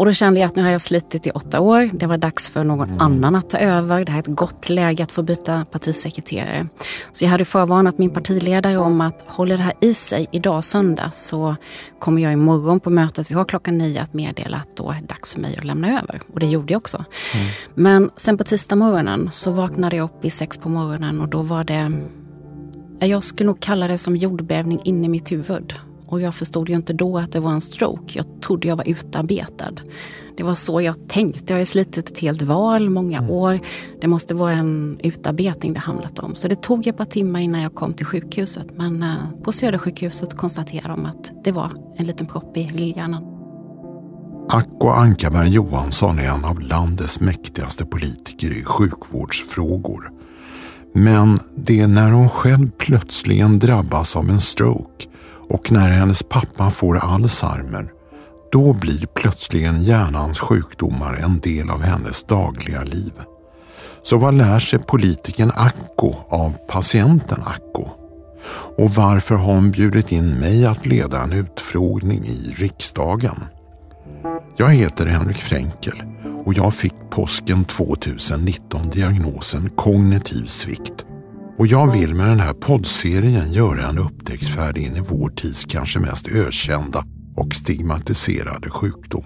och då kände jag att nu har jag slitit i åtta år. Det var dags för någon mm. annan att ta över. Det här är ett gott läge att få byta partisekreterare. Så jag hade förvarnat min partiledare om att håller det här i sig idag söndag så kommer jag imorgon på mötet vi har klockan nio att meddela att då är det dags för mig att lämna över. Och det gjorde jag också. Mm. Men sen på tisdag morgonen så vaknade jag upp vid sex på morgonen och då var det jag skulle nog kalla det som jordbävning in i mitt huvud. Och jag förstod ju inte då att det var en stroke. Jag trodde jag var utarbetad. Det var så jag tänkte. Jag har slitit ett helt val många mm. år. Det måste vara en utarbetning det handlat om. Så det tog ett par timmar innan jag kom till sjukhuset. Men eh, på Södersjukhuset konstaterade de att det var en liten propp i lillhjärnan. Acko Ankarberg Johansson är en av landets mäktigaste politiker i sjukvårdsfrågor. Men det är när hon själv plötsligen drabbas av en stroke och när hennes pappa får Alzheimer, då blir plötsligen hjärnans sjukdomar en del av hennes dagliga liv. Så vad lär sig politikern Akko av patienten Akko? Och varför har hon bjudit in mig att leda en utfrågning i riksdagen? Jag heter Henrik Fränkel och jag fick påsken 2019 diagnosen kognitiv svikt och jag vill med den här poddserien göra en upptäcktsfärd in i vår tids kanske mest ökända och stigmatiserade sjukdom.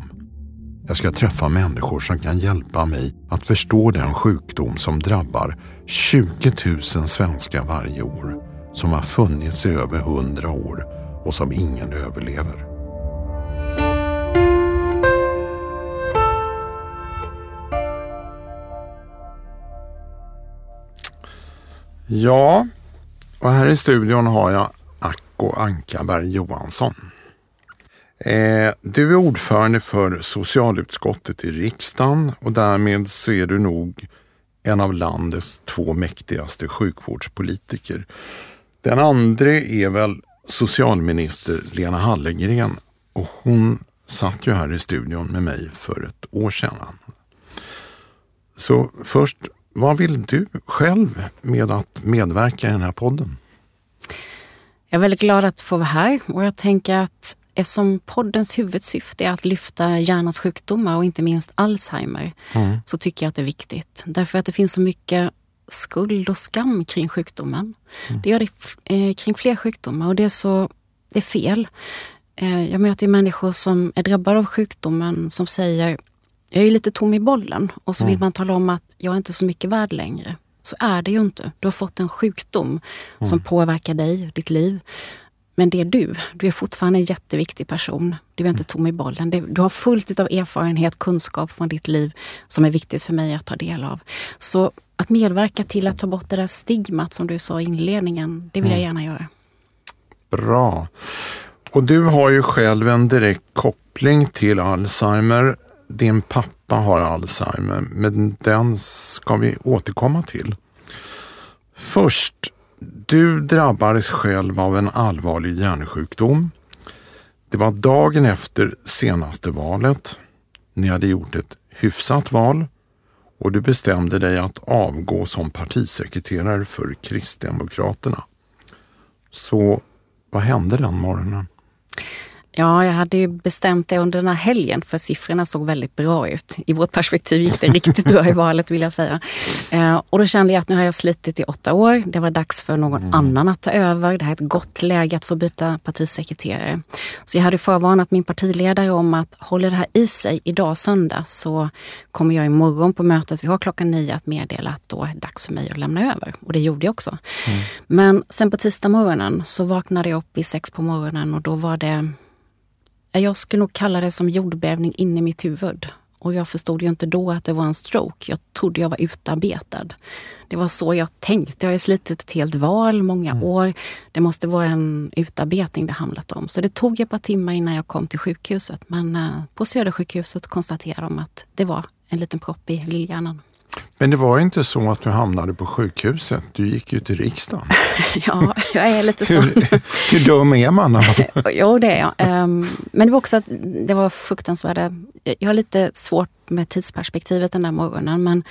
Jag ska träffa människor som kan hjälpa mig att förstå den sjukdom som drabbar 20 000 svenskar varje år, som har funnits i över 100 år och som ingen överlever. Ja, och här i studion har jag Acko Ankarberg Johansson. Eh, du är ordförande för socialutskottet i riksdagen och därmed så är du nog en av landets två mäktigaste sjukvårdspolitiker. Den andra är väl socialminister Lena Hallengren och hon satt ju här i studion med mig för ett år sedan. Så först, vad vill du själv med att medverka i den här podden? Jag är väldigt glad att få vara här och jag tänker att eftersom poddens huvudsyfte är att lyfta hjärnans sjukdomar och inte minst Alzheimer mm. så tycker jag att det är viktigt. Därför att det finns så mycket skuld och skam kring sjukdomen. Mm. Det gör det eh, kring fler sjukdomar och det är så det är fel. Eh, jag möter människor som är drabbade av sjukdomen som säger jag är lite tom i bollen och så vill mm. man tala om att jag är inte så mycket värd längre. Så är det ju inte. Du har fått en sjukdom mm. som påverkar dig, ditt liv. Men det är du. Du är fortfarande en jätteviktig person. Du är inte tom i bollen. Du har fullt av erfarenhet, kunskap från ditt liv som är viktigt för mig att ta del av. Så att medverka till att ta bort det där stigmat som du sa i inledningen, det vill jag mm. gärna göra. Bra. Och du har ju själv en direkt koppling till Alzheimer din pappa har Alzheimer, men den ska vi återkomma till. Först, du drabbades själv av en allvarlig hjärnsjukdom. Det var dagen efter senaste valet. Ni hade gjort ett hyfsat val och du bestämde dig att avgå som partisekreterare för Kristdemokraterna. Så vad hände den morgonen? Ja, jag hade ju bestämt det under den här helgen för siffrorna såg väldigt bra ut. I vårt perspektiv gick det riktigt bra i valet vill jag säga. Eh, och då kände jag att nu har jag slitit i åtta år. Det var dags för någon mm. annan att ta över. Det här är ett gott läge att få byta partisekreterare. Så jag hade förvarnat min partiledare om att håller det här i sig idag söndag så kommer jag imorgon på mötet vi har klockan nio att meddela att då är det dags för mig att lämna över. Och det gjorde jag också. Mm. Men sen på tisdag morgonen så vaknade jag upp vid sex på morgonen och då var det jag skulle nog kalla det som jordbävning in i mitt huvud. Och jag förstod ju inte då att det var en stroke. Jag trodde jag var utarbetad. Det var så jag tänkte. Jag har slitit ett helt val många mm. år. Det måste vara en utarbetning det handlat om. Så det tog ett par timmar innan jag kom till sjukhuset. Men uh, på Södersjukhuset konstaterade de att det var en liten propp i lillhjärnan. Men det var inte så att du hamnade på sjukhuset. Du gick ju till riksdagen. ja, jag är lite så. hur, hur dum är man? jo, det är jag. Um, men det var också att det var fruktansvärda... Jag har lite svårt med tidsperspektivet den där morgonen. Men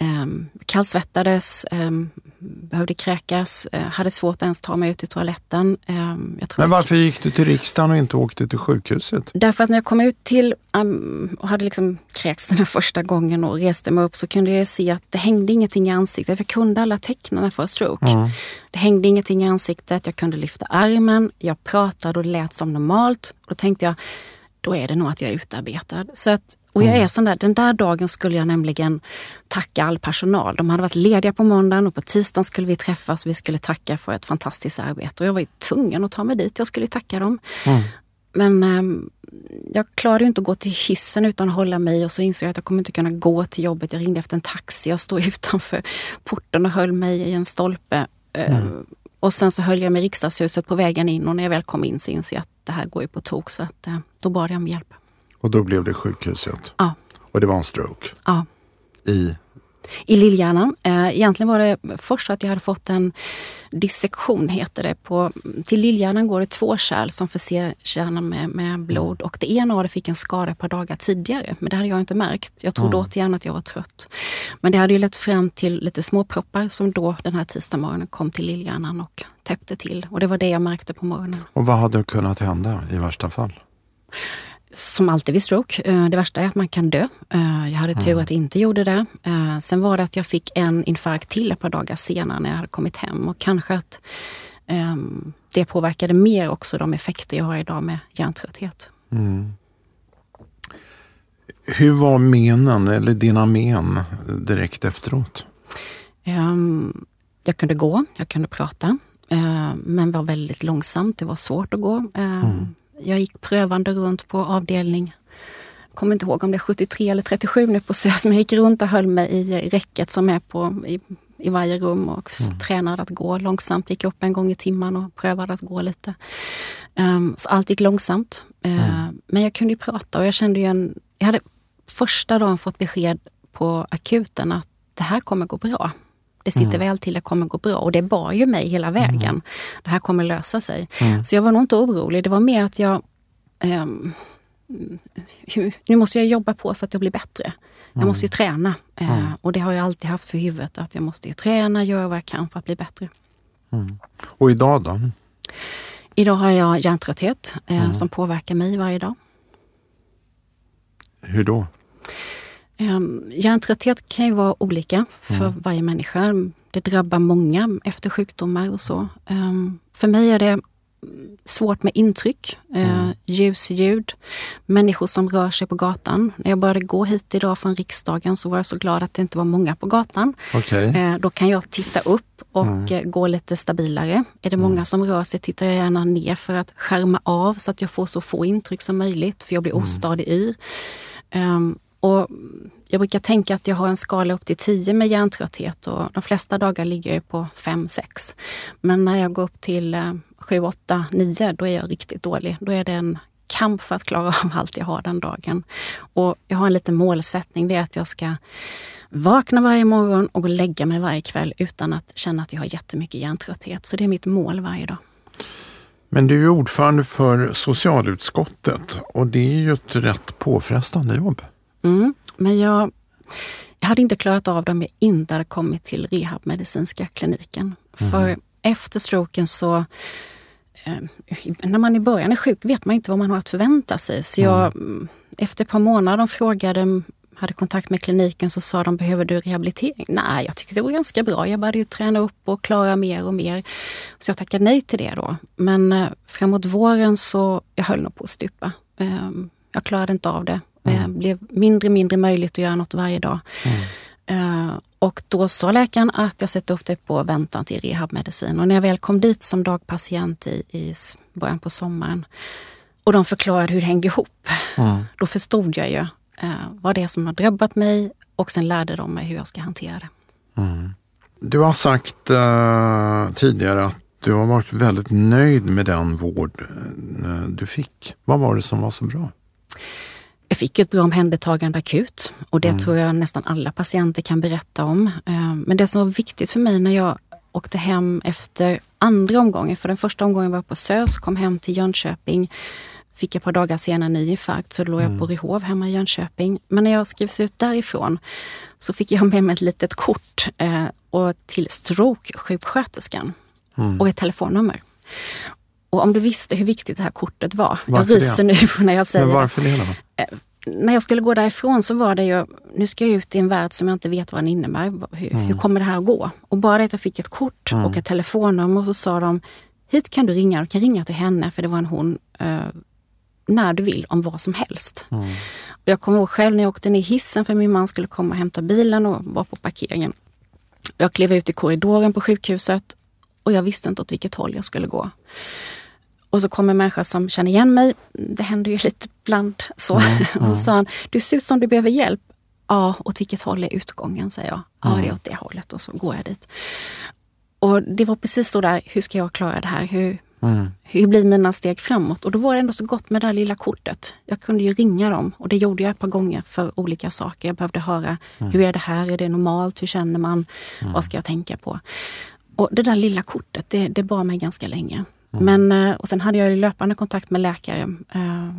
Um, kallsvettades, um, behövde kräkas, uh, hade svårt att ens ta mig ut i toaletten. Um, Men varför gick du till riksdagen och inte åkte till sjukhuset? Därför att när jag kom ut till och hade liksom kräkts den första gången och reste mig upp så kunde jag se att det hängde ingenting i ansiktet. Jag kunde alla tecknen för stroke. Mm. Det hängde ingenting i ansiktet, jag kunde lyfta armen, jag pratade och lät som normalt. Och då tänkte jag, då är det nog att jag är utarbetad. Så att och jag mm. är sån där, den där dagen skulle jag nämligen tacka all personal. De hade varit lediga på måndagen och på tisdagen skulle vi träffas och vi skulle tacka för ett fantastiskt arbete. Och jag var ju tvungen att ta mig dit, jag skulle tacka dem. Mm. Men um, jag klarade inte att gå till hissen utan att hålla mig och så insåg jag att jag kommer inte kunna gå till jobbet. Jag ringde efter en taxi, jag stod utanför porten och höll mig i en stolpe. Mm. Och sen så höll jag i riksdagshuset på vägen in och när jag väl kom in så insåg jag att det här går ju på tok så att, uh, då bad jag om hjälp. Och då blev det sjukhuset? Ja. Och det var en stroke? Ja. I? I lillhjärnan. Eh, egentligen var det först att jag hade fått en dissektion, heter det. På, till lillhjärnan går det två kärl som förser kärnan med, med blod och det ena av det fick en skada ett par dagar tidigare. Men det hade jag inte märkt. Jag trodde mm. återigen att jag var trött. Men det hade ju lett fram till lite småproppar som då den här tisdagsmorgonen kom till lillhjärnan och täppte till. Och det var det jag märkte på morgonen. Och vad hade kunnat hända i värsta fall? Som alltid vid stroke. Eh, det värsta är att man kan dö. Eh, jag hade tur mm. att jag inte gjorde det. Eh, sen var det att jag fick en infarkt till ett par dagar senare när jag hade kommit hem och kanske att um, det påverkade mer också de effekter jag har idag med hjärntrötthet. Mm. Hur var menen, eller dina men, direkt efteråt? Um, jag kunde gå, jag kunde prata, men var väldigt långsamt. Det var svårt att gå. Uh, mm jag gick prövande runt på avdelning, kommer inte ihåg om det är 73 eller 37 nu på SÖS, men jag gick runt och höll mig i räcket som är på, i, i varje rum och mm. tränade att gå långsamt. Gick upp en gång i timmen och prövade att gå lite. Um, så allt gick långsamt. Uh, mm. Men jag kunde ju prata och jag kände ju en... Jag hade första dagen fått besked på akuten att det här kommer gå bra. Det sitter mm. väl till, det kommer gå bra. Och det bar ju mig hela vägen. Mm. Det här kommer lösa sig. Mm. Så jag var nog inte orolig. Det var mer att jag... Um, nu måste jag jobba på så att jag blir bättre. Jag måste ju träna. Uh, och det har jag alltid haft för huvudet. Att jag måste ju träna, göra vad jag kan för att bli bättre. Och idag då? Idag har jag hjärntrötthet eh, som påverkar mig varje dag. Hur då? Um, hjärntrötthet kan ju vara olika för mm. varje människa. Det drabbar många efter sjukdomar och så. Um, för mig är det svårt med intryck, uh, mm. ljus, ljud, människor som rör sig på gatan. När jag började gå hit idag från riksdagen så var jag så glad att det inte var många på gatan. Okay. Eh, då kan jag titta upp och mm. uh, gå lite stabilare. Är det många mm. som rör sig tittar jag gärna ner för att skärma av så att jag får så få intryck som möjligt, för jag blir mm. ostadig yr. Um, och jag brukar tänka att jag har en skala upp till 10 med hjärntrötthet och de flesta dagar ligger jag på 5-6. Men när jag går upp till 7, 8, 9 då är jag riktigt dålig. Då är det en kamp för att klara av allt jag har den dagen. Och jag har en liten målsättning, det är att jag ska vakna varje morgon och gå och lägga mig varje kväll utan att känna att jag har jättemycket hjärntrötthet. Så det är mitt mål varje dag. Men du är ordförande för socialutskottet och det är ju ett rätt påfrestande jobb. Mm, men jag, jag hade inte klarat av det om jag inte hade kommit till rehabmedicinska kliniken. Mm. För efter stroken så eh, när man i början är sjuk vet man inte vad man har att förvänta sig. Så jag, mm. Efter ett par månader de frågade, hade kontakt med kliniken så sa de, behöver du rehabilitering? Nej, jag tyckte det var ganska bra. Jag började ju träna upp och klara mer och mer. Så jag tackade nej till det då. Men eh, framåt våren så, jag höll nog på att stupa. Eh, jag klarade inte av det. Mm. Eh, blev mindre och mindre möjligt att göra något varje dag. Mm. Uh, och då sa läkaren att jag sätter upp det på väntan till rehabmedicin. Och när jag väl kom dit som dagpatient i, i början på sommaren och de förklarade hur det hängde ihop, mm. då förstod jag ju uh, vad det är som har drabbat mig och sen lärde de mig hur jag ska hantera det. Mm. Du har sagt uh, tidigare att du har varit väldigt nöjd med den vård du fick. Vad var det som var så bra? Jag fick ett bra omhändertagande akut och det mm. tror jag nästan alla patienter kan berätta om. Eh, men det som var viktigt för mig när jag åkte hem efter andra omgången, för den första omgången var jag på SÖS, kom hem till Jönköping, fick jag ett par dagar senare en ny infarkt så låg jag på Ryhov hemma i Jönköping. Men när jag skrivs ut därifrån så fick jag med mig ett litet kort eh, och till stroke-sjuksköterskan mm. och ett telefonnummer. Och om du visste hur viktigt det här kortet var. Varför jag ryser det? nu när jag säger Men varför det. Då? Eh, när jag skulle gå därifrån så var det ju, nu ska jag ut i en värld som jag inte vet vad den innebär. Hur, mm. hur kommer det här att gå? Och bara det att jag fick ett kort mm. och ett telefonnummer och så sa de, hit kan du ringa, du kan ringa till henne för det var en hon, eh, när du vill om vad som helst. Mm. Och jag kommer ihåg själv när jag åkte ner i hissen för min man skulle komma och hämta bilen och var på parkeringen. Jag klev ut i korridoren på sjukhuset och jag visste inte åt vilket håll jag skulle gå. Och så kommer en människa som känner igen mig. Det händer ju lite ibland så. Mm, och så sa han, du ser ut som du behöver hjälp. Ja, åt vilket håll är utgången? säger jag. Ja, det är åt det hållet och så går jag dit. Och det var precis så där, hur ska jag klara det här? Hur, mm. hur blir mina steg framåt? Och då var det ändå så gott med det här lilla kortet. Jag kunde ju ringa dem och det gjorde jag ett par gånger för olika saker. Jag behövde höra, mm. hur är det här? Är det normalt? Hur känner man? Mm. Vad ska jag tänka på? Och det där lilla kortet, det, det bar mig ganska länge. Mm. Men, eh, och sen hade jag löpande kontakt med läkare. Eh,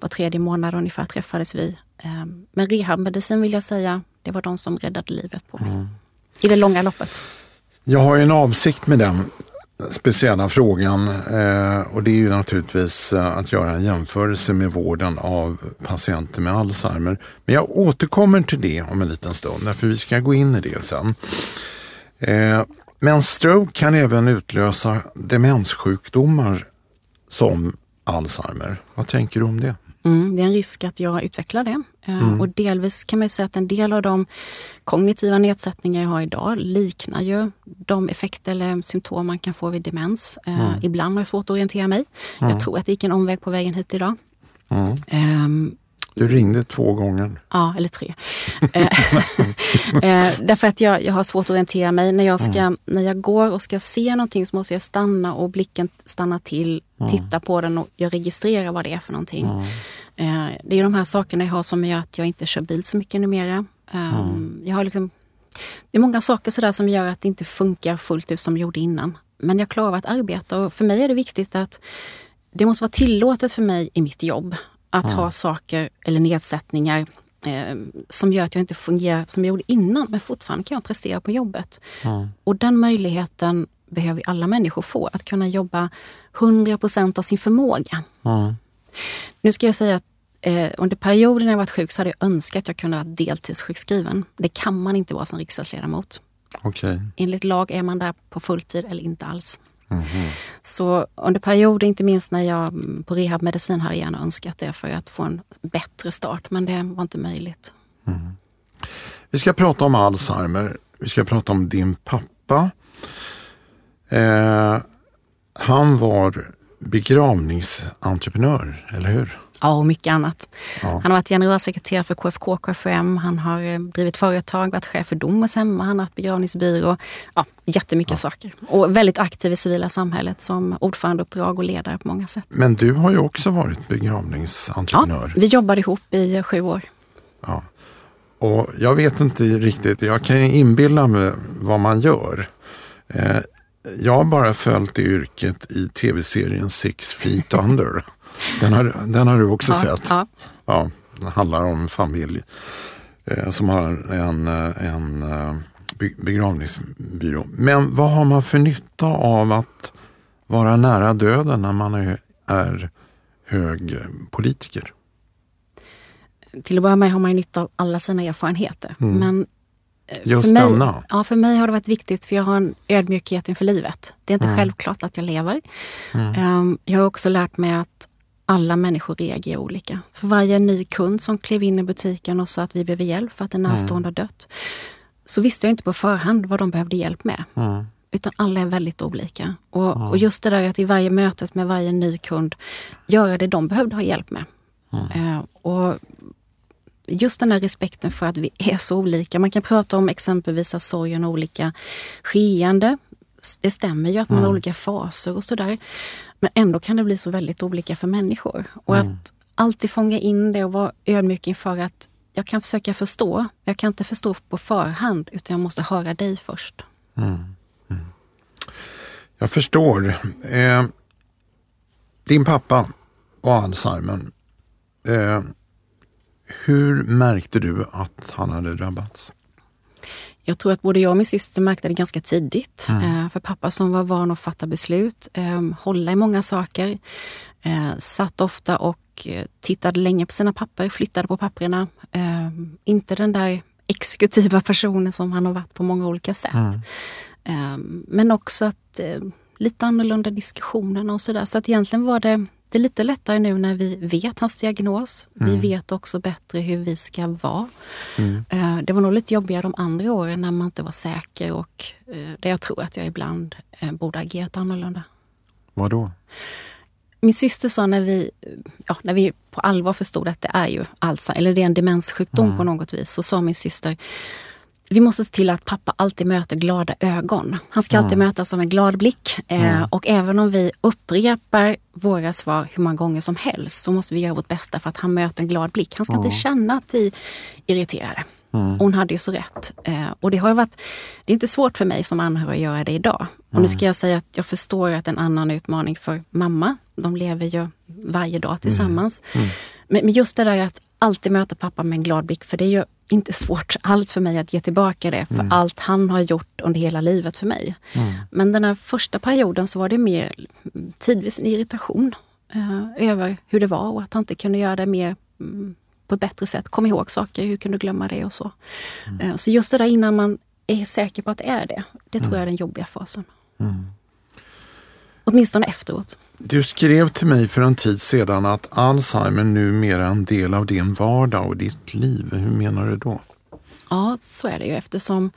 var tredje månad ungefär träffades vi. Eh, men rehabmedicin vill jag säga, det var de som räddade livet på mig. Mm. I det långa loppet. Jag har en avsikt med den speciella frågan och det är ju naturligtvis att göra en jämförelse med vården av patienter med Alzheimer. Men jag återkommer till det om en liten stund, därför vi ska gå in i det sen. Men stroke kan även utlösa demenssjukdomar som Alzheimer. Vad tänker du om det? Mm, det är en risk att jag utvecklar det. Eh, mm. Och delvis kan man säga att en del av de kognitiva nedsättningar jag har idag liknar ju de effekter eller symptom man kan få vid demens. Eh, mm. Ibland har jag svårt att orientera mig. Jag mm. tror att det gick en omväg på vägen hit idag. Um, du ringde två gånger. Ja, eller tre. Eh, eh, därför att jag, jag har svårt att orientera mig. När jag, ska, mm. när jag går och ska se någonting så måste jag stanna och blicken stanna till, mm. titta på den och jag registrerar vad det är för någonting. Mm. Det är de här sakerna jag har som gör att jag inte kör bil så mycket numera. Ehm, jag har liksom, det är många saker sådär som gör att det inte funkar fullt ut som det gjorde innan. Men jag klarar att arbeta och för mig är det viktigt att det måste vara tillåtet för mig i mitt jobb att mm. ha saker eller nedsättningar eh, som gör att jag inte fungerar som jag gjorde innan men fortfarande kan jag prestera på jobbet. Mm. Och den möjligheten behöver alla människor få, att kunna jobba 100% av sin förmåga. Mm. Nu ska jag säga att eh, under perioden när jag varit sjuk så hade jag önskat att jag kunde vara deltidssjukskriven. Det kan man inte vara som riksdagsledamot. Okay. Enligt lag är man där på fulltid eller inte alls. Mm. Så under perioder, inte minst när jag mm, på rehabmedicin hade gärna önskat det för att få en bättre start, men det var inte möjligt. Mm. Vi ska prata om Alzheimer. Vi ska prata om din pappa. Eh, han var begravningsentreprenör, eller hur? Ja, och mycket annat. Ja. Han har varit generalsekreterare för KFK KFM, han har eh, drivit företag, varit chef för Domus hemma, han har haft begravningsbyrå. Ja, jättemycket ja. saker. Och väldigt aktiv i civila samhället som ordförandeuppdrag och ledare på många sätt. Men du har ju också varit begravningsentreprenör. Ja, vi jobbade ihop i sju år. Ja. Och jag vet inte riktigt, jag kan inbilla mig vad man gör. Eh, jag har bara följt det yrket i tv-serien Six Feet Under. Den har, den har du också ja, sett. Ja. ja. Det handlar om familj eh, som har en, eh, en eh, begravningsbyrå. Men vad har man för nytta av att vara nära döden när man är, är hög politiker? Till att börja med har man nytta av alla sina erfarenheter. Mm. Men Just för mig, denna? Ja, för mig har det varit viktigt för jag har en ödmjukhet inför livet. Det är inte mm. självklart att jag lever. Mm. Ehm, jag har också lärt mig att alla människor reagerar olika. För varje ny kund som klev in i butiken och sa att vi behöver hjälp för att en närstående har dött, så visste jag inte på förhand vad de behövde hjälp med. Mm. Utan alla är väldigt olika. Och, mm. och, just det där att i varje mötet med varje ny kund göra det de behövde ha hjälp med. Mm. Uh, och just den här respekten för att vi är så olika. Man kan prata om exempelvis att sorgen har olika skeende. Det stämmer ju att man har olika faser och sådär. Men ändå kan det bli så väldigt olika för människor. Och mm. att alltid fånga in det och vara ödmjuk inför att jag kan försöka förstå. Jag kan inte förstå på förhand utan jag måste höra dig först. Mm. Mm. Jag förstår. Eh, din pappa, och Alzheimer. Eh, hur märkte du att han hade drabbats? Jag tror att både jag och min syster märkte det ganska tidigt. Mm. Eh, för pappa som var van att fatta beslut, eh, hålla i många saker, eh, satt ofta och eh, tittade länge på sina papper, flyttade på papperna. Eh, inte den där exekutiva personen som han har varit på många olika sätt. Mm. Eh, men också att lite annorlunda diskussionerna och sådär. Så att egentligen var det, det är lite lättare nu när vi vet hans diagnos. Mm. Vi vet också bättre hur vi ska vara. Mm. Eh, det var nog lite jobbigare de andra åren när man inte var säker och eh, där jag tror att jag ibland eh, borde agerat annorlunda. Vad då? Min syster sa när vi, ja, när vi på allvar förstod att det är ju Alzheimer, eller det är en demenssjukdom mm. på något vis, så sa min syster vi måste se till att pappa alltid möter glada ögon. Han ska mm. alltid mötas av en glad blick. Eh, mm. och även om vi upprepar våra svar hur många gånger som helst så måste vi göra vårt bästa för att han möter en glad blick. Han ska mm. inte känna att vi är irriterade. Mm. Hon hade ju så rätt. Eh, och det har varit, det är inte svårt för mig som anhörig att göra det idag. Och nu ska jag säga att jag förstår att en annan utmaning för mamma. De lever ju varje dag tillsammans. Mm. mm. Men, men just det där att alltid möta pappa med en glad blick, för det är ju inte svårt alls för mig att ge tillbaka det för mm. allt han har gjort under hela livet för mig. Mm. Men den här första perioden så var det mer tidvis en irritation eh, över hur det var och att han inte kunde göra det mer mm, på ett bättre sätt. Kom ihåg saker, hur kunde du glömma det och så. Mm. Eh, så just det där innan man är säker på att det är det, det tror mm. jag är den jobbiga fasen. Åtminstone efteråt. Du skrev till mig för en tid sedan att Alzheimer numera är en del av din vardag och ditt liv. Hur menar du då? Ja, så är det ju eftersom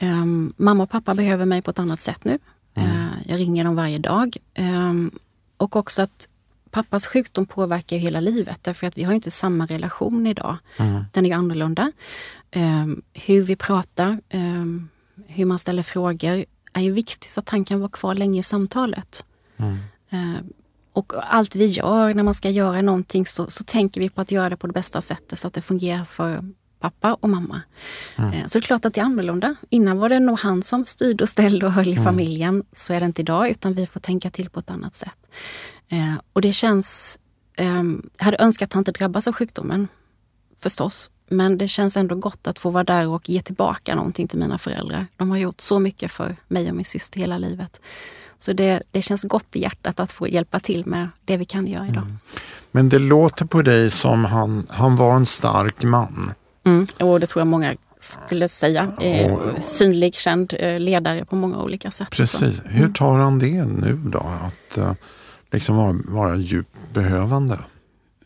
um, mamma och pappa behöver mig på ett annat sätt nu. Mm. Uh, jag ringer dem varje dag. Um, och också att pappas sjukdom påverkar hela livet därför att vi har inte samma relation idag. Mm. Den är ju annorlunda. Um, hur vi pratar, hur man ställer frågor är ju viktigt så att han kan vara kvar länge i samtalet. Mm. Eh, och allt vi gör när man ska göra någonting så, så tänker vi på att göra det på det bästa sättet så att det fungerar för pappa och mamma. Mm. Eh, så det är klart att det är annorlunda. Innan var det nog han som styrde och ställde och höll i mm. familjen. Så är det inte idag utan vi får tänka till på ett annat sätt. Eh, och det känns... Ehm, jag hade önskat att han inte drabbas av sjukdomen. Förstås. Men det känns ändå gott att få vara där och ge tillbaka någonting till mina föräldrar. De har gjort så mycket för mig och min syster hela livet. Så det, det känns gott i hjärtat att få hjälpa till med det vi kan göra idag. Mm. Men det låter på dig som han, han var en stark man. Mm, och det tror jag många skulle säga. Eh, synlig, känd eh, ledare på många olika sätt. Precis. Mm. Hur tar han det nu då? Att eh, liksom vara, vara djupt behövande?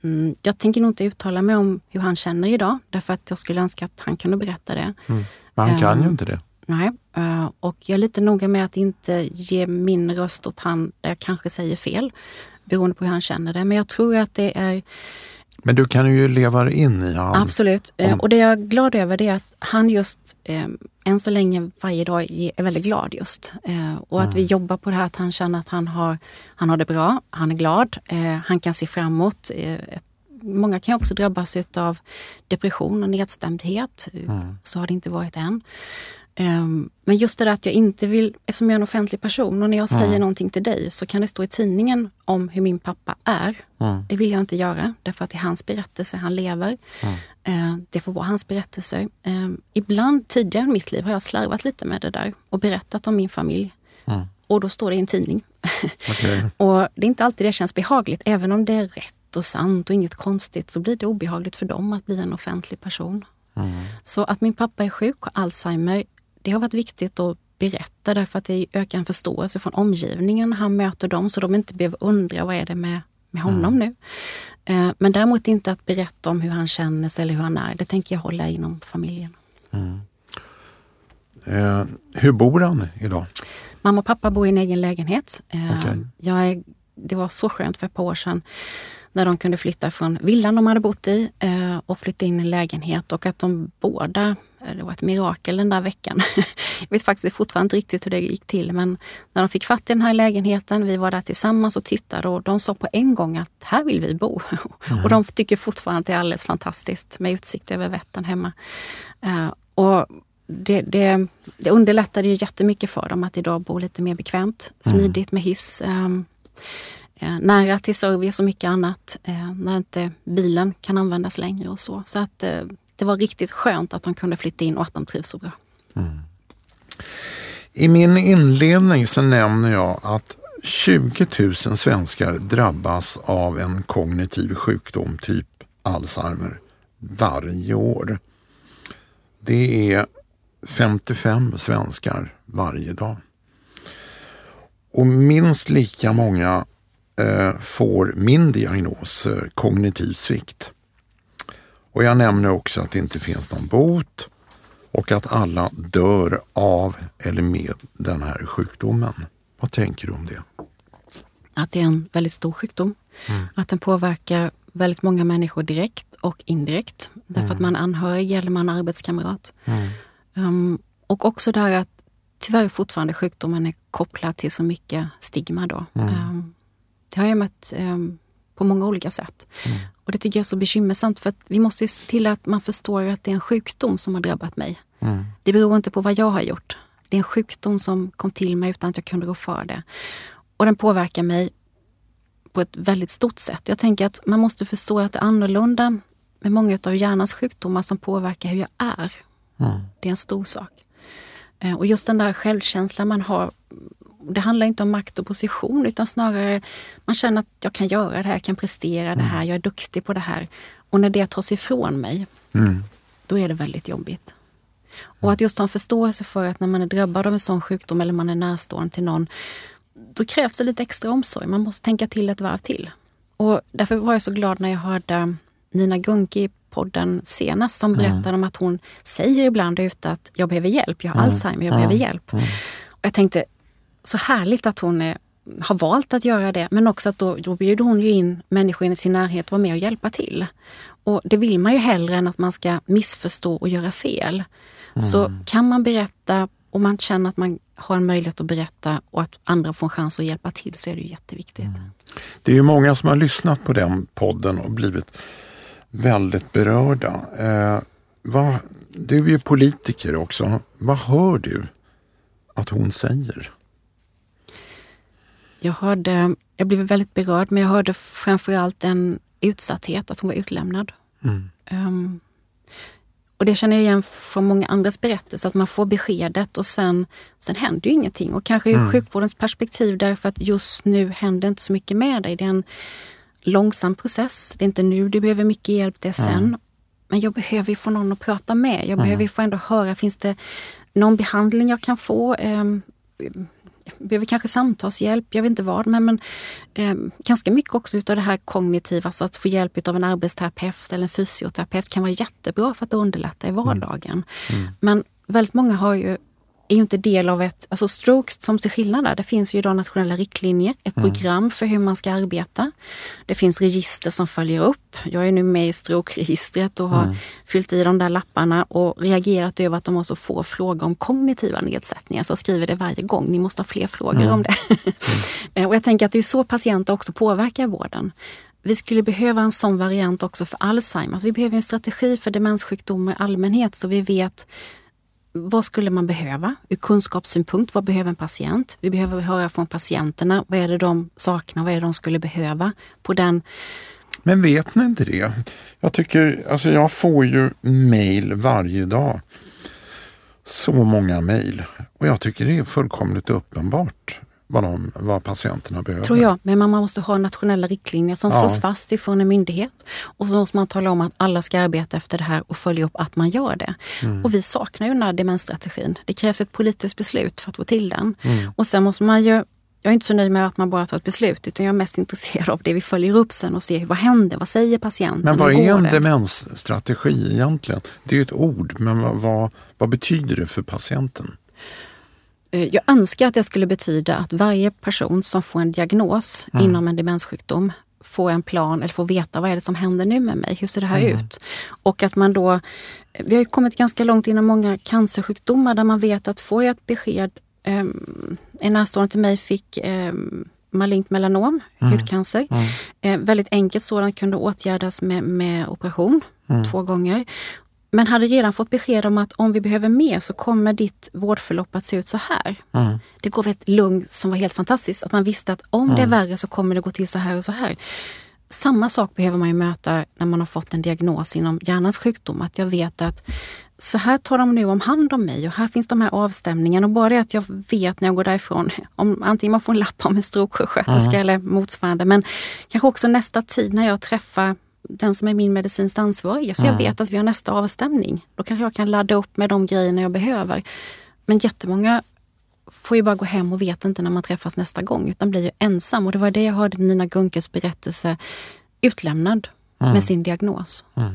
Mm, jag tänker nog inte uttala mig om hur han känner idag därför att jag skulle önska att han kunde berätta det. Mm. Men han kan um, ju inte det. Nej, uh, och jag är lite noga med att inte ge min röst åt han där jag kanske säger fel beroende på hur han känner det. Men jag tror att det är men du kan ju leva in i honom. Absolut. Eh, om... Och det jag är glad över är att han just eh, än så länge varje dag är väldigt glad just. Eh, och att vi jobbar på det här att han känner att han har, han har det bra, han är glad, eh, han kan se framåt. Eh, många kan också drabbas av depression och nedstämdhet. Mm. Så har det inte varit än. Um, men just det där att jag inte vill, eftersom jag är en offentlig person och när jag säger mm. någonting till dig så kan det stå i tidningen om hur min pappa är. Mm. Det vill jag inte göra därför att det är hans berättelse, han lever. Mm. Det får vara hans berättelser. Uh, ibland tidigare i mitt liv har jag slarvat lite med det där och berättat om min familj. Och då står det i en tidning. Okay. och det är inte alltid det känns behagligt, även om det är rätt och sant och inget konstigt så blir det obehagligt för dem att bli en offentlig person. Så att min pappa är sjuk och Alzheimer det har varit viktigt att berätta därför att det ökar en förståelse från omgivningen han möter dem så de inte behöver undra vad är det med, med honom mm. nu. Eh, men däremot inte att berätta om hur han känner sig eller hur han är. Det tänker jag hålla inom familjen. Mm. Eh, hur bor han idag? Mamma och pappa bor i en egen lägenhet. Eh, okay. jag är, det var så skönt för ett par år sedan när de kunde flytta från villan de hade bott i eh, och flytta in i en lägenhet och att de båda Eh, det var ett mirakel den där veckan. Jag vet faktiskt fortfarande inte riktigt hur det gick till men när de fick fatt i den här lägenheten, vi var där tillsammans och tittade och de sa på en gång att här vill vi bo. Mm. och de tycker fortfarande att det är alldeles fantastiskt med utsikt över Vättern hemma. Uh, och det, det, det underlättade ju jättemycket för dem att idag bo lite mer bekvämt, smidigt med hiss. Eh, nära till service och mycket annat. Eh, när inte bilen kan användas längre och så. Så att eh, det var riktigt skönt att de kunde flytta in och att de trivs så bra. Mm. I min inledning så nämner jag att 20 000 svenskar drabbas av en kognitiv sjukdom typ Alzheimer varje år. Det är 55 svenskar varje dag. Och minst lika många får min diagnos, eh, kognitiv svikt. Och jag nämner också att det inte finns någon bot och att alla dör av eller med den här sjukdomen. Vad tänker du om det? Att det är en väldigt stor sjukdom. Mm. Att den påverkar väldigt många människor direkt och indirekt. Därför mm. att man är anhörig eller man är arbetskamrat. Mm. Um, och också där att tyvärr fortfarande sjukdomen är kopplad till så mycket stigma. Då. Um, det har jag mött um, på många olika sätt. Mm. Och det tycker jag är så bekymmersamt för att vi måste se till att man förstår att det är en sjukdom som har drabbat mig. Mm. Det beror inte på vad jag har gjort. Det är en sjukdom som kom till mig utan att jag kunde rå för det. Och den påverkar mig på ett väldigt stort sätt. Jag tänker att man måste förstå att det är annorlunda med många av hjärnans sjukdomar som påverkar hur jag är. Mm. Det är en stor sak. Eh, och just den där självkänslan man har det handlar inte om makt och position utan snarare man känner att jag kan göra det här, jag kan prestera det här, jag är duktig på det här. Och när det tas ifrån mig, mm. då är det väldigt jobbigt. Och att just ha en förståelse för att när man är drabbad av en sån sjukdom eller man är närstående till någon, då krävs det lite extra omsorg. Man måste tänka till ett varv till. Och därför var jag så glad när jag hörde Nina Gunke i podden senast som berättade mm. om att hon säger ibland ute att jag behöver hjälp, jag har mm. Alzheimer, jag behöver hjälp. Och jag tänkte, så härligt att hon är, har valt att göra det men också att då, då bjuder hon ju in människor i sin närhet att vara med och hjälpa till. Och det vill man ju hellre än att man ska missförstå och göra fel. Mm. Så kan man berätta och man känner att man har en möjlighet att berätta och att andra får en chans att hjälpa till så är det jätteviktigt. Mm. Det är ju många som har lyssnat på den podden och blivit väldigt berörda. Eh, vad, du är ju politiker också. Vad hör du att hon säger? Jag hörde, jag blev väldigt berörd, men jag hörde framförallt en utsatthet, att hon var utlämnad. Mm. Um, och det känner jag igen från många andras berättelser, att man får beskedet och sen, sen händer ju ingenting. Och kanske ur mm. sjukvårdens perspektiv därför att just nu händer inte så mycket med dig. Det är en långsam process. Det är inte nu du behöver mycket hjälp, det är sen. Mm. Men jag behöver ju få någon att prata med. Jag behöver ju få ändå höra, finns det någon behandling jag kan få? Um, behöver kanske samtalshjälp, jag vet inte vad. Men, men eh, ganska mycket också utav det här kognitiva, alltså att få hjälp av en arbetsterapeut eller en fysioterapeut kan vara jättebra för att underlätta i vardagen. Mm. Mm. Men väldigt många har ju är ju inte del av ett, alltså strokes som till skillnad där, det finns ju idag nationella riktlinjer, ett mm. program för hur man ska arbeta. Det finns register som följer upp. Jag är nu med i strokeregistret och har mm. fyllt i de där lapparna och reagerat över att de har så få frågor om kognitiva nedsättningar. Så jag skriver det varje gång, ni måste ha fler frågor mm. om det. Och jag tänker att det är så patienter också påverkar vården. Vi skulle behöva en sån variant också för Alzheimers. Vi behöver en strategi för demenssjukdomar i allmänhet så vi vet vad skulle man behöva ur kunskapssynpunkt? Vad behöver en patient? Vi behöver höra från patienterna. Vad är det de saknar? Vad är det de skulle behöva? På den... Men vet ni inte det? Jag tycker, alltså jag får ju mail varje dag. Så många mail. Och jag tycker det är fullkomligt uppenbart vad, de, vad patienterna behöver. Tror jag, men man måste ha nationella riktlinjer som slås ja. fast ifrån en myndighet. Och så måste man tala om att alla ska arbeta efter det här och följa upp att man gör det. Mm. Och vi saknar ju den här demensstrategin. Det krävs ett politiskt beslut för att få till den. Mm. Och sen måste man ju jag är inte så nöjd med att man bara tar ett beslut utan jag är mest intresserad av det vi följer upp sen och ser vad händer, vad säger patienten? Men vad är en det? demensstrategi egentligen? Det är ju ett ord, men vad, vad, vad betyder det för patienten? Eh, jag önskar att det skulle betyda att varje person som får en diagnos mm. inom en demenssjukdom får en plan eller får veta vad är det som händer nu med mig, hur ser det här mm. ut? Och att man då, vi har kommit ganska långt inom många cancersjukdomar där man vet att får jag ett besked, um, en närstående till mig fick um, malignt melanom, mm. hudcancer. Mm. Eh, väldigt enkelt sådant kunde åtgärdas med, med operation mm. två gånger. Men hade redan fått besked om att om vi behöver mer så kommer ditt vårdförlopp att se ut så här. Mm. Det gav ett lugn som var helt fantastiskt. Att man visste att om mm. det är värre så kommer det gå till så här och så här. Samma sak behöver man ju möta när man har fått en diagnos inom hjärnans sjukdom. Att jag vet att så här tar de nu om hand om mig och här finns de här avstämningarna. Och bara det att jag vet när jag går därifrån, om antingen man får en lapp om en strokesjuksköterska mm. eller motsvarande, men kanske också nästa tid när jag träffar den som är min medicinskt ansvariga. Så mm. jag vet att vi har nästa avstämning. Då kanske jag kan ladda upp med de grejerna jag behöver. Men jättemånga får ju bara gå hem och vet inte när man träffas nästa gång utan blir ju ensam. Och det var det jag hörde Nina Gunkes berättelse, utlämnad mm. med sin diagnos. Mm.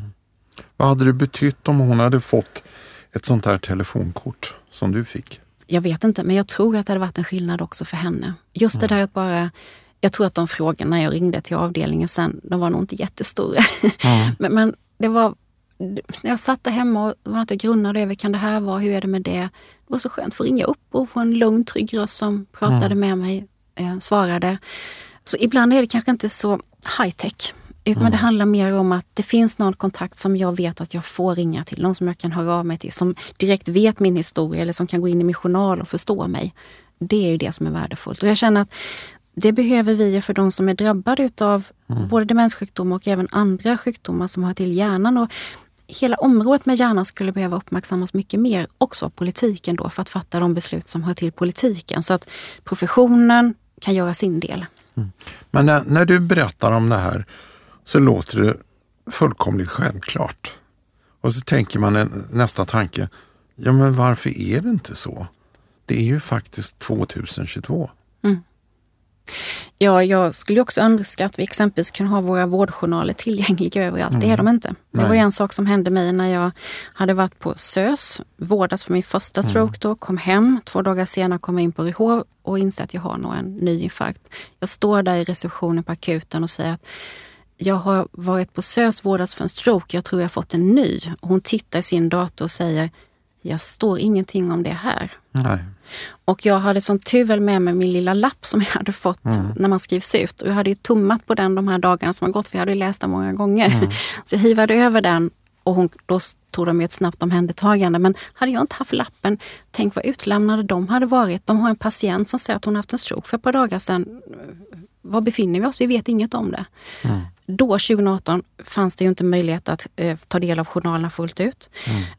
Vad hade det betytt om hon hade fått ett sånt här telefonkort som du fick? Jag vet inte, men jag tror att det hade varit en skillnad också för henne. Just det mm. där att bara jag tror att de frågorna jag ringde till avdelningen sen, de var nog inte jättestora. Mm. men, men, det var, jag satt där hemma och var jag grunnade över, kan det här vara, hur är det med det? Det var så skönt att få ringa upp och få en lugn, trygg röst som pratade mm. med mig, eh, svarade. Så ibland är det kanske inte så high tech. Mm. det handlar mer om att det finns någon kontakt som jag vet att jag får ringa till. Någon som jag kan höra av mig till, som direkt vet min historia eller som kan gå in i min journal och förstå mig. Det är ju det som är värdefullt. Och jag känner att det behöver vi för de som är drabbade utav mm. både demenssjukdom och även andra sjukdomar som hör till hjärnan. Och hela området med hjärnan skulle behöva uppmärksammas mycket mer, också av politiken då, för att fatta de beslut som hör till politiken. Så att professionen kan göra sin del. Mm. Men när, när, du berättar om det här så låter det fullkomligt självklart. Och så tänker man en, nästa tanke, ja men varför är det inte så? Det är ju faktiskt 2022. Mm. Ja, jag skulle också önska att vi exempelvis kunde ha våra vårdjournaler tillgängliga överallt. Mm. Det är de inte. Det Nej. var en sak som hände mig när jag hade varit på SÖS, vårdats för min första mm. stroke då, kom hem. Två dagar senare kom jag in på RH och inser att jag har nog en ny infarkt. Jag står där i receptionen på akuten och säger att jag har varit på SÖS, vårdats för en stroke, jag tror jag fått en ny. Hon tittar i sin dator och säger, jag står ingenting om det här. Nej. Och jag hade som tur väl med mig min lilla lapp som jag hade fått mm. när man skrivs ut. Och jag hade ju tummat på den de här dagarna som har gått för jag hade läst den många gånger. Mm. Så jag hivade över den och hon, då tog de ett snabbt omhändertagande. Men hade jag inte haft lappen, tänk vad utlämnade de hade varit. De har en patient som säger att hon haft en stroke för ett par dagar sedan. Var befinner vi oss? Vi vet inget om det. Mm. Då, 2018, fanns det ju inte möjlighet att eh, ta del av journalerna fullt ut.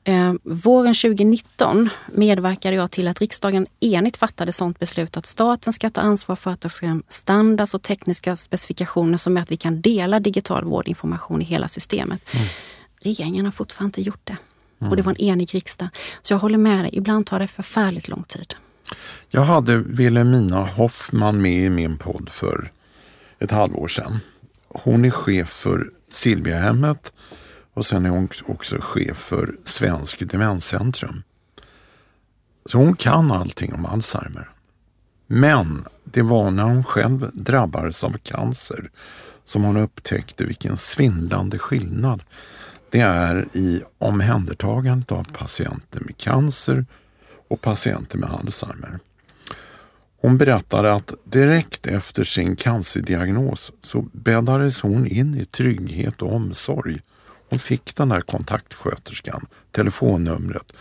Mm. Eh, våren 2019 medverkade jag till att riksdagen enigt fattade sådant beslut att staten ska ta ansvar för att ta fram standards och tekniska specifikationer som är att vi kan dela digital vårdinformation i hela systemet. Mm. Regeringen har fortfarande inte gjort det. Mm. Och det var en enig riksdag. Så jag håller med dig, ibland tar det förfärligt lång tid. Jag hade Wilhelmina Hoffman med i min podd för ett halvår sedan. Hon är chef för Silviahemmet och sen är hon också chef för Svensk Demenscentrum. Så hon kan allting om Alzheimer. Men det var när hon själv drabbades av cancer som hon upptäckte vilken svindlande skillnad det är i omhändertagandet av patienter med cancer och patienter med Alzheimer. Hon berättade att direkt efter sin cancerdiagnos så bäddades hon in i trygghet och omsorg. Hon fick den där kontaktsköterskan, telefonnumret.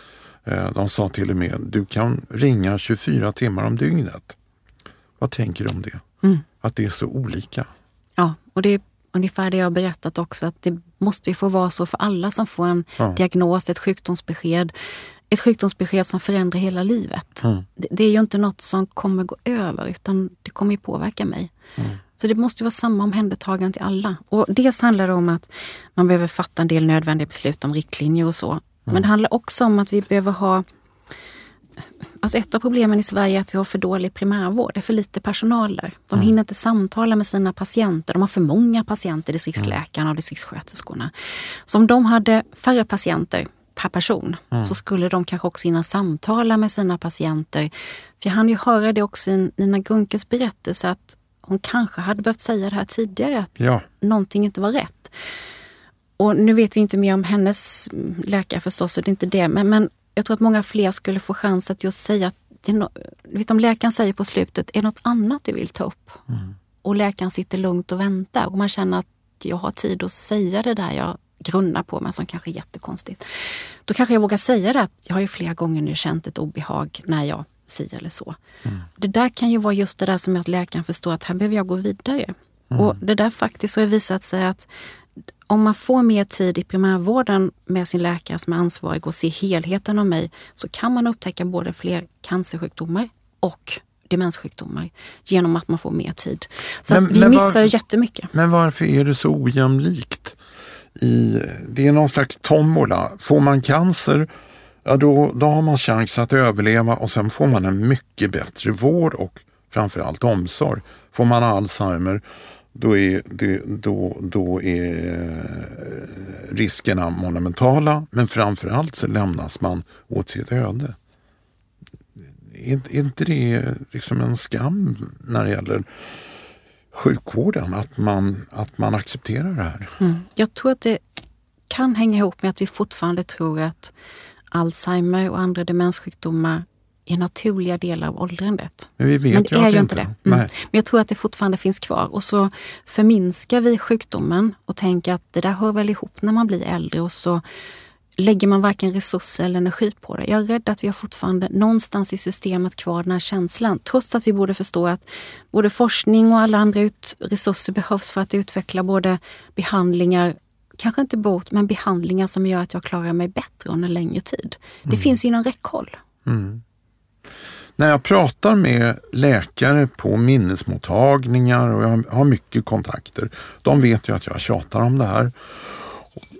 Eh, de sa till och med, du kan ringa 24 timmar om dygnet. Vad tänker du om det? Mm. Att det är så olika. Ja, och det är ungefär det jag har berättat också, att det måste ju få vara så för alla som får en ja. diagnos, ett sjukdomsbesked ett sjukdomsbesked som förändrar hela livet. Mm. Det, det, är ju inte något som kommer gå över utan det kommer ju påverka mig. Mm. Så det måste vara samma omhändertagande till alla. Och dels handlar det om att man behöver fatta en del nödvändiga beslut om riktlinjer och så. Mm. Men det handlar också om att vi behöver ha Alltså ett av problemen i Sverige är att vi har för dålig primärvård. Det är för lite personal där. De mm. hinner inte samtala med sina patienter. De har för många patienter, distriktsläkarna och distriktssköterskorna. Så om de hade färre patienter per person mm. så skulle de kanske också hinna samtala med sina patienter. För jag hann ju höra det också i Nina Gunkes berättelse att hon kanske hade behövt säga det här tidigare, att ja. någonting inte var rätt. Och nu vet vi inte mer om hennes läkare förstås, så det är inte det. Men, men jag tror att många fler skulle få chans att just säga att det no vet, om läkaren säger på slutet, är det något annat du vill ta upp? Mm. Och läkaren sitter lugnt och väntar och man känner att jag har tid att säga det där jag grunnar på men som kanske är jättekonstigt. Då kanske jag vågar säga det att jag har ju flera gånger nu känt ett obehag när jag si eller så. Mm. Det där kan ju vara just det där som att läkaren förstår att här behöver jag gå vidare. Mm. Och det där faktiskt har visat sig att om man får mer tid i primärvården med sin läkare som är ansvarig och ser helheten av mig så kan man upptäcka både fler cancersjukdomar och demenssjukdomar genom att man får mer tid. Så men, vi missar var, jättemycket. Men varför är det så ojämlikt? I, det är någon slags tombola. Får man cancer ja, då, då har man chans att överleva och sen får man en mycket bättre vård och framförallt omsorg. Får man Alzheimer då är, då, då är eh, riskerna monumentala men framförallt så lämnas man åt sitt öde. Är, är inte det liksom en skam när det gäller sjukvården att man, att man accepterar det här? Mm. Jag tror att det kan hänga ihop med att vi fortfarande tror att Alzheimer och andra demenssjukdomar är naturliga delar av åldrandet. Men vi vet Men det är ju inte det. Mm. Men jag tror att det fortfarande finns kvar. Och så förminskar vi sjukdomen och tänker att det där hör väl ihop när man blir äldre och så lägger man varken resurser eller energi på det. Jag är rädd att vi har fortfarande någonstans i systemet kvar den här känslan. Trots att vi borde förstå att både forskning och alla andra resurser behövs för att utveckla både behandlingar kanske inte bot, men behandlingar som gör att jag klarar mig bättre under längre tid. Det mm. finns ju inom räckhåll. Mm. När jag pratar med läkare på minnesmottagningar och jag har mycket kontakter, de vet ju att jag tjatar om det här.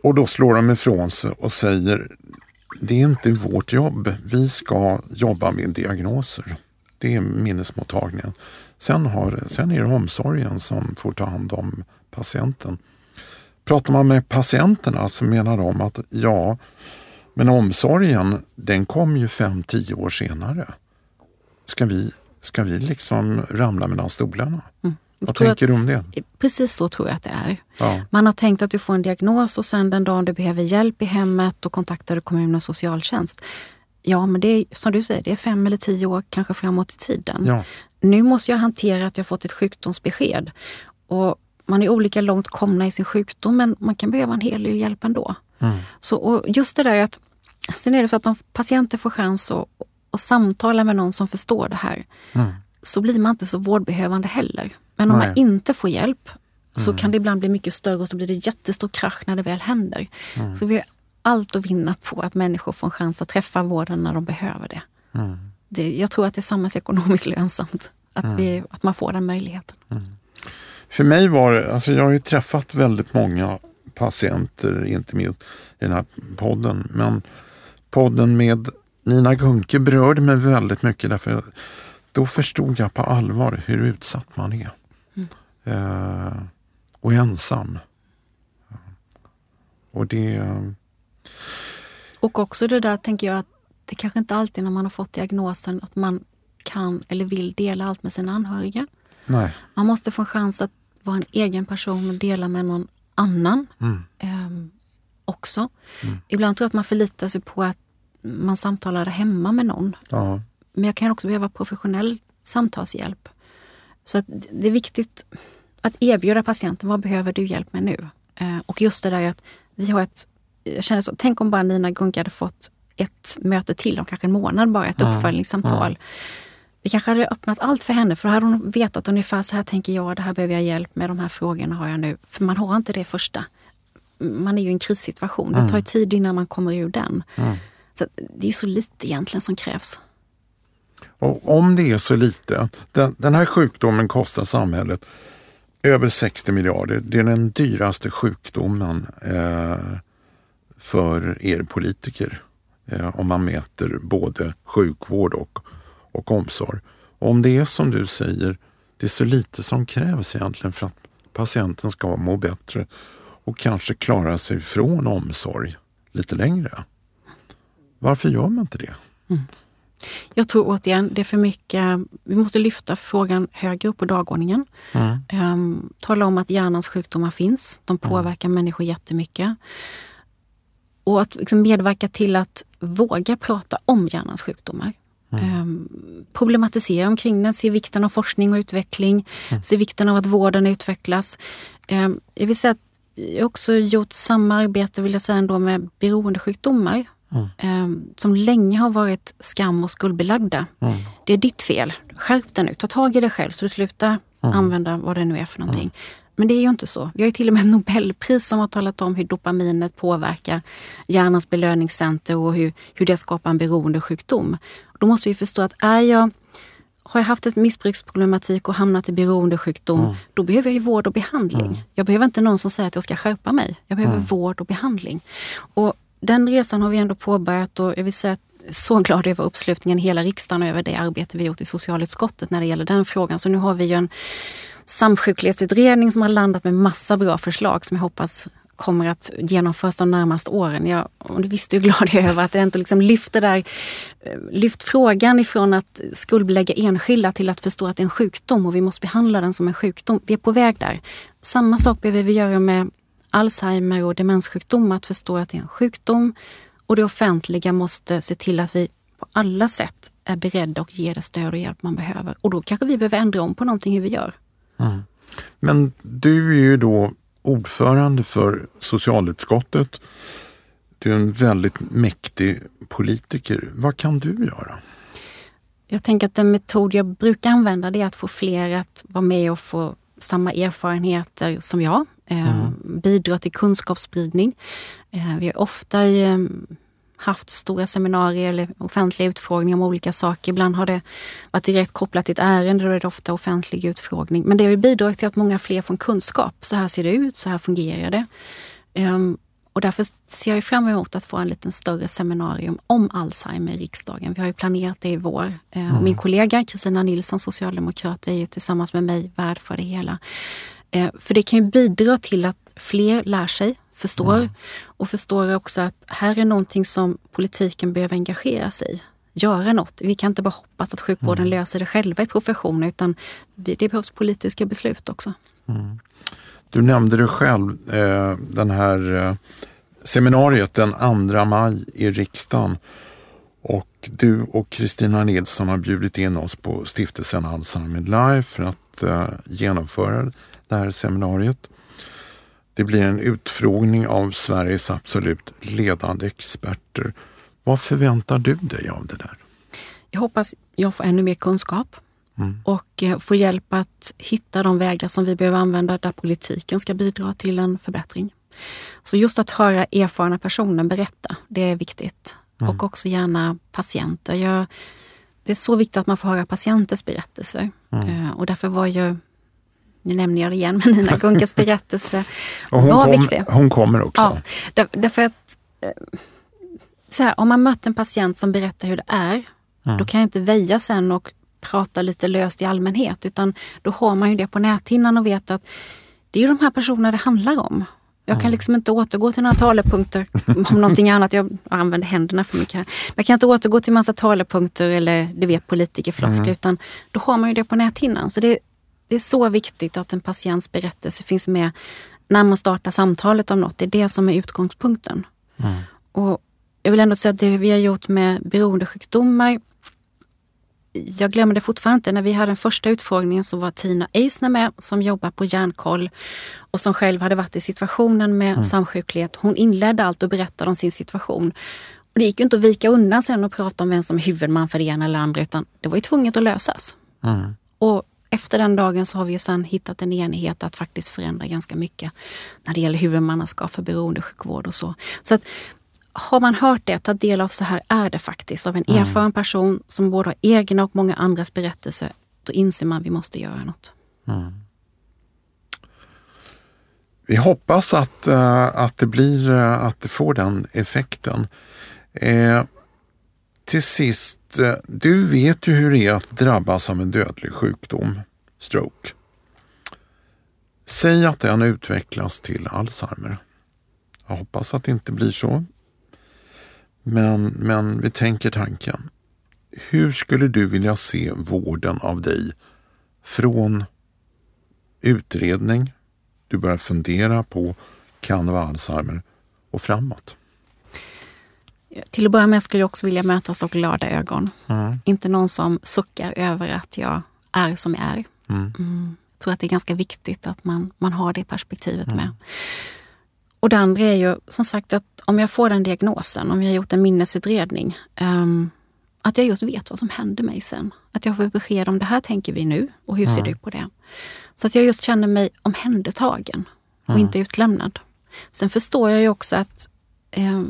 Och då slår de ifrån sig och säger, det är inte vårt jobb. Vi ska jobba med diagnoser. Det är minnesmottagningen. Sen, har, sen är det omsorgen som får ta hand om patienten. Pratar man med patienterna så menar de att ja, men omsorgen den kom ju fem tio år senare. Ska vi, ska vi liksom ramla mellan stolarna? Mm. Vad tänker du om det? Precis så tror jag att det är. Ja. Man har tänkt att du får en diagnos och sen den dagen du behöver hjälp i hemmet då kontaktar du kommunens socialtjänst. Ja, men det är som du säger, det är fem eller tio år kanske framåt i tiden. Ja. Nu måste jag hantera att jag fått ett sjukdomsbesked. Och man är olika långt komna i sin sjukdom men man kan behöva en hel del hjälp ändå. Mm. Så, och just det där att, sen är det så att om patienter får chans att, att samtala med någon som förstår det här mm. så blir man inte så vårdbehövande heller. Men om Nej. man inte får hjälp så mm. kan det ibland bli mycket större och så blir det jättestor krasch när det väl händer. Mm. Så vi har allt att vinna på att människor får en chans att träffa vården när de behöver det. Mm. det jag tror att det är samhällsekonomiskt lönsamt att, mm. vi, att man får den möjligheten. För mig var det, alltså jag har ju träffat väldigt många patienter, inte minst i den här podden. Men podden med Nina Gunke berörde mig väldigt mycket därför då förstod jag på allvar hur utsatt man är. Mm. Eh, och ensam. Och det... Och också det där tänker jag att det kanske inte alltid när man har fått diagnosen att man kan eller vill dela allt med sina anhöriga. Nej. Man måste få en chans att vara en egen person och dela med någon annan mm. eh, också. Mm. Ibland tror jag att man förlitar sig på att man samtalar hemma med någon. Ja. Men jag kan också behöva professionell samtalshjälp. Så det är viktigt att erbjuda patienten, vad behöver du hjälp med nu? Eh, och just det där att vi har ett, jag känner så, tänk om bara Nina Gunke hade fått ett möte till om kanske en månad bara, ett ja. uppföljningssamtal. Ja det kanske hade öppnat allt för henne för då hade hon vetat ungefär så här tänker jag, det här behöver jag hjälp med, de här frågorna har jag nu. För man har inte det första. Man är ju i en krissituation. Det tar tid innan man kommer ur den. Mm. Så Det är så lite egentligen som krävs. Och om det är så lite, den, den här sjukdomen kostar samhället över 60 miljarder. Det är den dyraste sjukdomen eh, för er politiker. Eh, om man mäter både sjukvård och och omsorg. Och om det är som du säger, det är så lite som krävs egentligen för att patienten ska må bättre och kanske klara sig från omsorg lite längre. Varför gör man inte det? Mm. Jag tror återigen, det är för mycket. Vi måste lyfta frågan högre upp på dagordningen. Mm. Um, tala om att hjärnans sjukdomar finns. De mm. påverkar mm. människor jättemycket. Och att liksom medverka till att våga prata om hjärnans sjukdomar. Mm. Um, problematisera omkring den, se vikten av forskning och utveckling, mm. se vikten av att vården utvecklas. Um, jag vill säga att jag har också gjort samma arbete vill jag säga ändå med beroendesjukdomar. Mm. Som länge har varit skam och skuldbelagda. Mm. Det är ditt fel. Skärp dig nu, ta tag i det själv så du slutar mm. använda vad det nu är för någonting. Men det är ju inte så. Vi har ju till och med Nobelpris som har talat om hur dopaminet påverkar hjärnans belöningscenter och hur, hur det skapar en beroendesjukdom. Då måste vi förstå att är jag har jag haft ett missbruksproblematik och hamnat i beroendesjukdom, mm. då behöver jag vård och behandling. Mm. Jag behöver inte någon som säger att jag ska skärpa mig. Jag behöver mm. vård och behandling. Och den resan har vi ändå påbörjat och jag vill säga att så glad över uppslutningen i hela riksdagen och över det arbete vi gjort i socialutskottet när det gäller den frågan. Så nu har vi ju en samsjuklighetsutredning som har landat med massa bra förslag som jag hoppas kommer att genomföras de närmaste åren. Jag, och det visste ju glad jag över att det inte liksom lyfter där, eh, lyft frågan ifrån att skuldbelägga enskilda till att förstå att det är en sjukdom och vi måste behandla den som en sjukdom. Vi är på väg där. Samma sak behöver vi göra med Alzheimer och demenssjukdom, att förstå att det är en sjukdom och det offentliga måste se till att vi på alla sätt är beredda och ger det stöd och hjälp man behöver. Och då kanske vi behöver ändra om på någonting hur vi gör. Mm. Men du är ju då ordförande för socialutskottet. Du är en väldigt mäktig politiker. Vad kan du göra? Jag tänker att den metod jag brukar använda det är att få fler att vara med och få samma erfarenheter som jag. Eh. Bidra till kunskapsspridning. Eh, vi har ofta i eh, haft stora seminarier eller offentliga utfrågningar om olika saker. Ibland har det varit direkt kopplat till ett ärende, då är det ofta offentlig utfrågning. Men det har bidragit till att många fler får kunskap. Så här ser det ut, så här fungerar det. Um, och därför ser jag fram emot att få en lite större seminarium om Alzheimer i riksdagen. Vi har ju planerat det i vår. Mm. Min kollega Kristina Nilsson, socialdemokrat, är ju tillsammans med mig värd för det hela. Ehm, för det kan ju bidra till att fler lär sig förstår. Mm. Och förstår också att här är någonting som politiken behöver engagera sig i. Göra något. Vi kan inte bara hoppas att sjukvården mm. löser det själva i professionen utan det behövs politiska beslut också. Mm. Du nämnde det själv, eh, den här eh, seminariet den 2 maj i riksdagen. Och du och Kristina Nilsson har bjudit in oss på stiftelsen Alzheimer Life för att eh, genomföra det här seminariet. Det blir en utfrågning av Sveriges absolut ledande experter. Vad förväntar du dig av det där? Jag hoppas jag får ännu mer kunskap mm. och eh, får hjälp att hitta de vägar som vi behöver använda där politiken ska bidra till en förbättring. Så just att höra erfarna personer berätta, det är viktigt. Mm. Och också gärna patienter. Jag, det är så viktigt att man får höra patienters berättelser. Mm. Eh, och därför var ju nu nämner jag det igen, men Nina Gunkas berättelse och hon var kom, viktig. Hon kommer också. Ja, där, därför att eh, så här, om man möter en patient som berättar hur det är, mm. då kan jag inte väja sen och prata lite löst i allmänhet, utan då har man ju det på näthinnan och vet att det är ju de här personerna det handlar om. Jag kan mm. liksom inte återgå till några talepunkter om någonting annat. Jag använder händerna för mycket här. Men jag kan inte återgå till massa talepunkter eller du vet politikerfloskler, mm. utan då har man ju det på näthinnan. Så det, det är så viktigt att en patients berättelse finns med när man startar samtalet om något. Det är det som är utgångspunkten. Mm. Och jag vill ändå säga att det vi har gjort med beroendesjukdomar jag glömmer det fortfarande inte. När vi hade den första utfrågningen så var Tina Eisner med som jobbar på Hjärnkoll och som själv hade varit i situationen med mm. samsjuklighet. Hon inledde allt och berättade om sin situation. Och det gick inte att vika undan sen och prata om vem som är huvudman för det ena eller andra utan det var ju tvunget att lösas. Mm. Och efter den dagen så har vi sen hittat en enighet att faktiskt förändra ganska mycket när det gäller huvudmannaskap för beroendesjukvård och så. Så att, har man hört det, ta del av så här är det faktiskt av en mm. erfaren person som både har egna och många andras berättelser. Då inser man att vi måste göra något. Mm. Vi hoppas att, uh, att, det blir, uh, att det får den effekten. Eh, till sist, Eh, du vet ju hur det är att drabbas av en dödlig sjukdom, stroke. Säg att den utvecklas till Alzheimer. Jag hoppas att det inte blir så. Men, men vi tänker tanken. Hur skulle du vilja se vården av dig från utredning, du börjar fundera på kan det vara Alzheimer och framåt? Till att börja med skulle jag också vilja mötas av glada ögon. Mm. Inte någon som suckar över att jag är som jag är. Mm. Mm. Jag tror att det är ganska viktigt att man, man har det perspektivet med. Och det andra är ju som sagt att om jag får den diagnosen, om jag har gjort en minnesutredning, um, att jag just vet vad som händer mig sen. Att jag får besked om det här tänker vi nu och hur ser du på det? Så att jag just känner mig omhändertagen och mm. inte utlämnad. Sen förstår jag ju också att eh,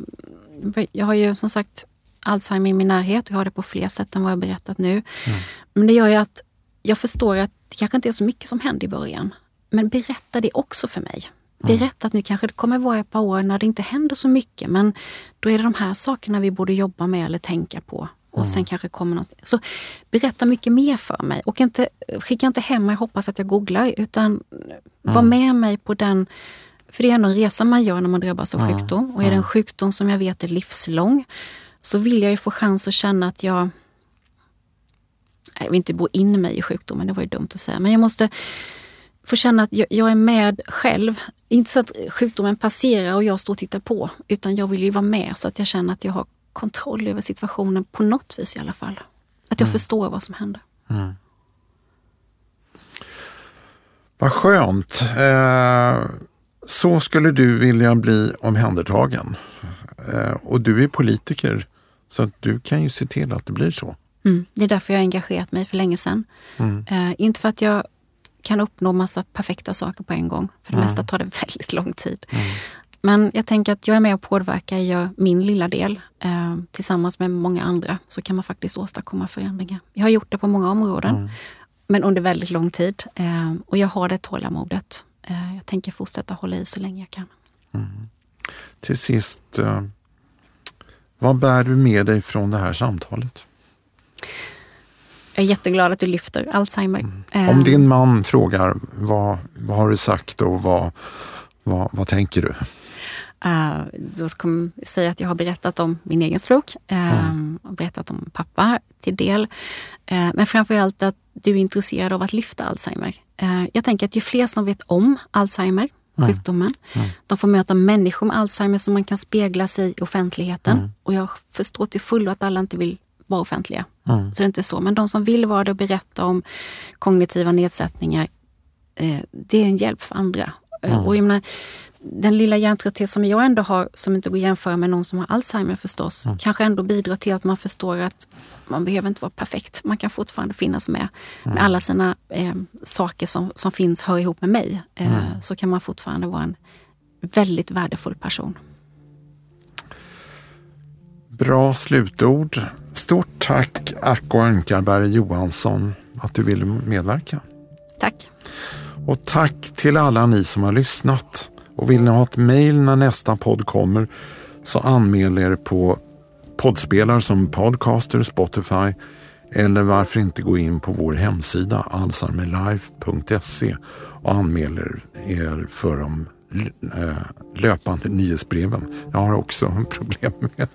jag har ju som sagt Alzheimer i min närhet. Jag har det på fler sätt än vad jag berättat nu. Mm. Men det gör ju att jag förstår att det kanske inte är så mycket som händer i början. Men berätta det också för mig. Mm. Berätta att nu kanske det kommer vara ett par år när det inte händer så mycket men då är det de här sakerna vi borde jobba med eller tänka på. Och mm. sen kanske kommer något. Så berätta mycket mer för mig och inte, skicka inte hem mig och hoppas att jag googlar utan mm. var med mig på den för det är ändå en resa man gör när man drabbas av mm. sjukdom. Och är det en sjukdom som jag vet är livslång så vill jag ju få chans att känna att jag... Jag vill inte bo in mig i sjukdomen, det var ju dumt att säga. Men jag måste få känna att jag, jag, är med själv. Inte så att sjukdomen passerar och jag står och tittar på. Utan jag vill ju vara med så att jag känner att jag har kontroll över situationen på något vis i alla fall. Att jag mm. förstår vad som händer. Mm. Vad skönt. Eh, så skulle du vilja bli omhändertagen. Eh, och du är politiker så du kan ju se till att det blir så. Mm, det är därför jag har engagerat mig för länge sedan. Mm. Eh, inte för att jag kan uppnå massa perfekta saker på en gång. För det mm. mesta tar det väldigt lång tid. Mm. Men jag tänker att jag är med och påverkar, gör min lilla del. Eh, tillsammans med många andra så kan man faktiskt åstadkomma förändringar. Jag har gjort det på många områden. Mm. Men under väldigt lång tid. Eh, och jag har det tålamodet. Eh, jag tänker fortsätta hålla i så länge jag kan. Mm. Till sist, eh, vad bär du med dig från det här samtalet? Jag är jätteglad att du lyfter Alzheimer. Mm. Om din man frågar vad, vad har du sagt och vad, vad, vad tänker du? Uh, då kommer jag säga att jag har berättat om min egen stroke. Uh, mm. berättat om pappa till del. Uh, men framförallt att du är intresserad av att lyfta Alzheimer. Uh, jag tänker att ju fler som vet om Alzheimer, mm. sjukdomen, mm. de får möta människor med Alzheimer som man kan spegla sig i offentligheten. Och jag förstår till fullo att alla inte vill vara offentliga. Så det är inte så. Men de som vill vara det och berätta om kognitiva nedsättningar, eh, det är en hjälp för andra. Och jag menar, den lilla hjärntrötthet som jag ändå har, som inte går att jämföra med någon som har Alzheimer förstås, mm. kanske ändå bidrar till att man förstår att man behöver inte vara perfekt. Man kan fortfarande finnas med. Mm. Med alla sina eh, saker som, som finns, hör ihop med mig. Eh, mm. Så kan man fortfarande vara en väldigt värdefull person. Bra slutord. Stort tack Acko Ankarberg Johansson att du ville medverka. Tack. Och tack till alla ni som har lyssnat. Och vill ni ha ett mejl när nästa podd kommer så anmäl er på poddspelare som Podcaster, Spotify eller varför inte gå in på vår hemsida alzheimerlife.se och anmäl er för de eh, löpande nyhetsbreven. Jag har också problem med,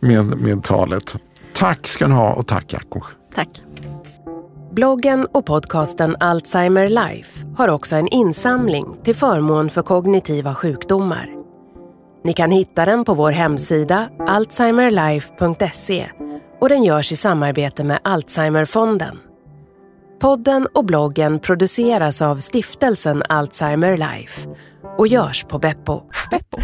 med, med talet. Tack ska ni ha och tack Jacko. Tack. Bloggen och podcasten Alzheimer Life har också en insamling till förmån för kognitiva sjukdomar. Ni kan hitta den på vår hemsida alzheimerlife.se och den görs i samarbete med Alzheimerfonden. Podden och bloggen produceras av stiftelsen Alzheimer Life och görs på Beppo. Beppo.